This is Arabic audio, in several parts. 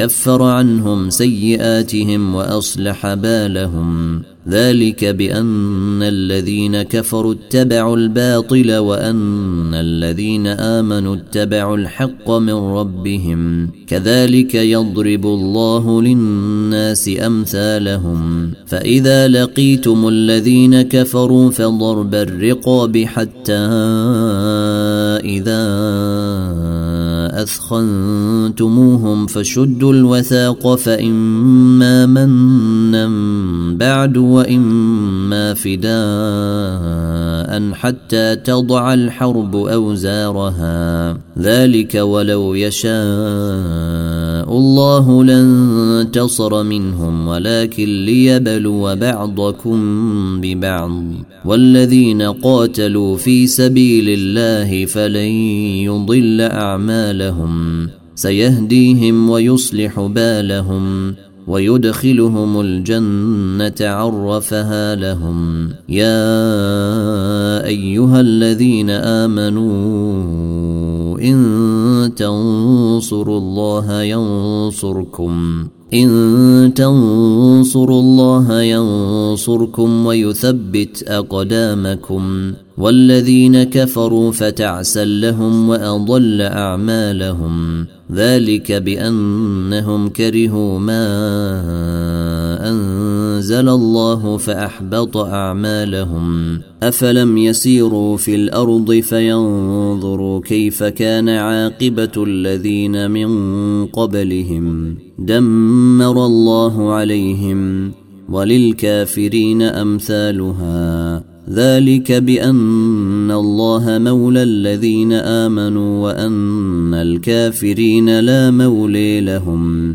كفر عنهم سيئاتهم وأصلح بالهم. ذلك بأن الذين كفروا اتبعوا الباطل وأن الذين آمنوا اتبعوا الحق من ربهم. كذلك يضرب الله للناس أمثالهم. فإذا لقيتم الذين كفروا فضرب الرقاب حتى إذا أثخنتموهم فشدوا الوثاق فإما منا بعد وإما فداء حتى تضع الحرب أوزارها ذلك ولو يشاء الله لانتصر منهم ولكن ليبلو بعضكم ببعض والذين قاتلوا في سبيل الله فلن يضل أعمالهم سيهديهم ويصلح بالهم ويدخلهم الجنة عرفها لهم. يا أيها الذين آمنوا إن تنصروا الله ينصركم. إن تنصروا الله ينصركم ويثبت أقدامكم والذين كفروا فتعسا لهم وأضل أعمالهم ذلك بأنهم كرهوا ما أنزل الله فأحبط أعمالهم. أفلم يسيروا في الأرض فينظروا كيف كان عاقبة الذين من قبلهم. دمر الله عليهم. وللكافرين أمثالها. ذلك بأن الله مولى الذين آمنوا وأن الكافرين لا مولي لهم.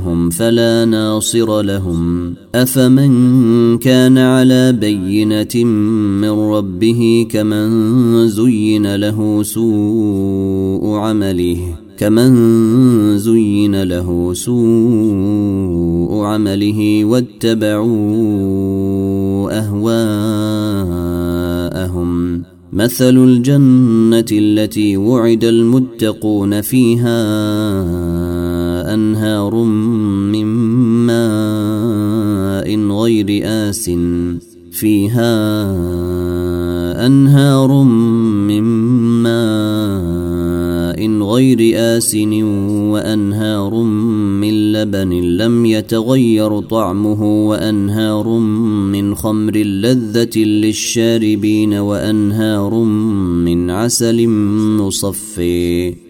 لهم فلا ناصر لهم. أفمن كان على بينة من ربه كمن زين له سوء عمله كمن زين له سوء عمله واتبعوا أهواءهم. مثل الجنة التي وعد المتقون فيها أنهار من ماء غير آس. فيها أنهار من ماء غير آسن وأنهار من لبن لم يتغير طعمه وأنهار من خمر لذة للشاربين وأنهار من عسل مصفي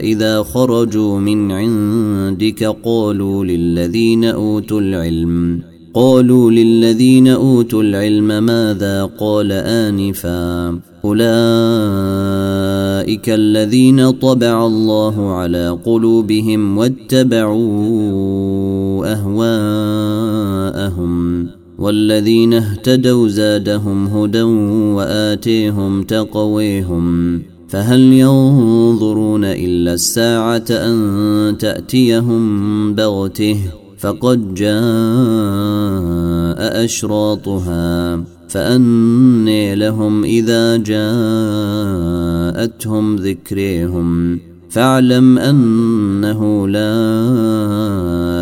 إذا خرجوا من عندك قالوا للذين أوتوا العلم. قالوا للذين أوتوا العلم ماذا قال آنفا؟ أولئك الذين طبع الله على قلوبهم واتبعوا أهواءهم. والذين اهتدوا زادهم هدى وآتيهم تقويهم. فهل ينظرون إلا الساعة أن تأتيهم بغتة؟ فقد جاء أشراطها فأني لهم إذا جاءتهم ذكريهم. فاعلم أنه لا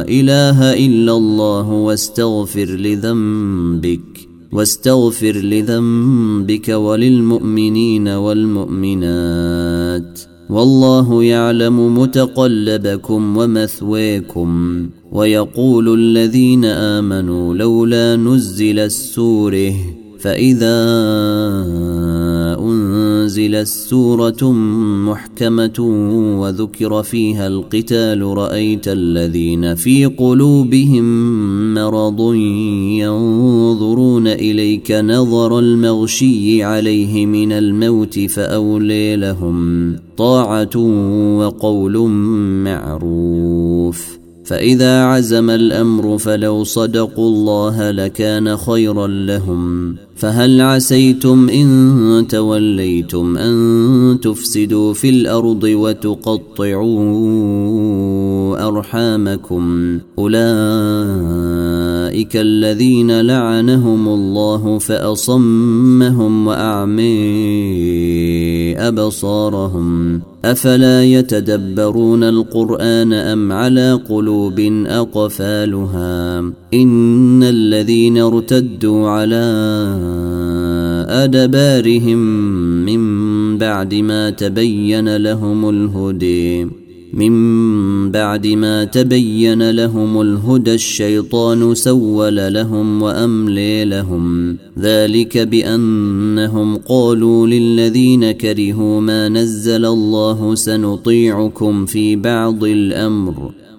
إله إلا الله واستغفر لذنبك. واستغفر لذنبك وللمؤمنين والمؤمنات. والله يعلم متقلبكم ومثويكم ويقول الذين آمنوا لولا نزل السوره فإذا أنزلت سورة محكمة وذكر فيها القتال رأيت الذين في قلوبهم مرض ينظرون إليك نظر المغشي عليه من الموت فأولي لهم طاعة وقول معروف. فإذا عزم الأمر فلو صدقوا الله لكان خيرا لهم. فهل عسيتم إن توليتم أن تفسدوا في الأرض وتقطعوا أرحامكم. أولئك الذين لعنهم الله فأصمهم وأعمي أبصارهم. أفلا يتدبرون القرآن أم على قلوب أقفالها؟ إن الذين ارتدوا على أدبارهم من بعد ما تبين لهم الهدي. من بعد ما تبين لهم الهدى الشيطان سول لهم وأملي لهم. ذلك بأنهم قالوا للذين كرهوا ما نزل الله سنطيعكم في بعض الأمر.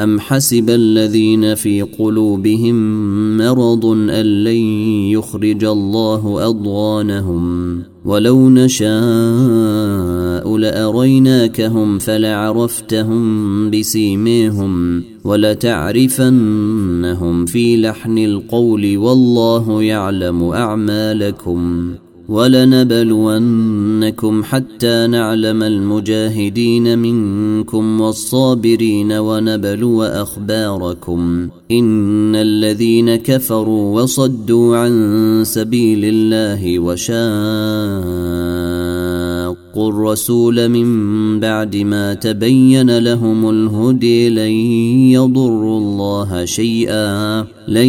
أم حسب الذين في قلوبهم مرض أن لن يخرج الله أضغانهم ولو نشاء لأريناكهم فلعرفتهم بسيميهم ولتعرفنهم في لحن القول والله يعلم أعمالكم ولنبلونكم حتى نعلم المجاهدين منكم والصابرين ونبلو أخباركم. إن الذين كفروا وصدوا عن سبيل الله وشاقوا الرسول من بعد ما تبين لهم الهدي لن يضروا الله شيئا لن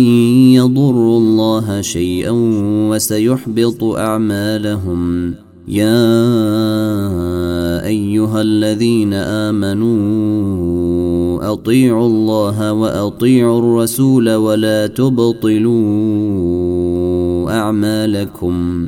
يضروا الله شيئا وسيحبط أعمالهم. يا أيها الذين آمنوا أطيعوا الله وأطيعوا الرسول ولا تبطلوا أعمالكم.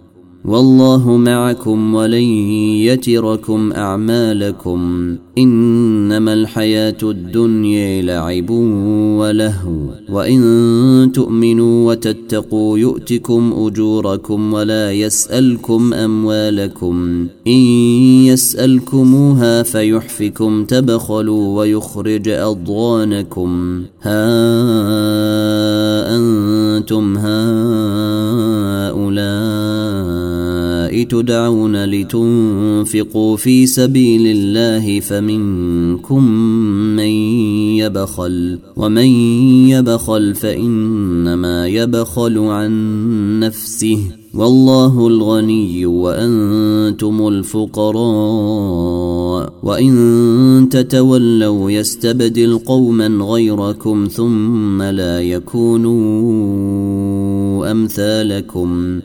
والله معكم ولن يتركم أعمالكم. إنما الحياة الدنيا لعب ولهو. وإن تؤمنوا وتتقوا يؤتكم أجوركم ولا يسألكم أموالكم. إن يسألكموها فيحفكم. تبخلوا ويخرج أضغانكم. ها تدعون لتنفقوا في سبيل الله فمنكم من يبخل ومن يبخل فإنما يبخل عن نفسه. والله الغني وأنتم الفقراء. وإن تتولوا يستبدل قوما غيركم ثم لا يكونوا أمثالكم.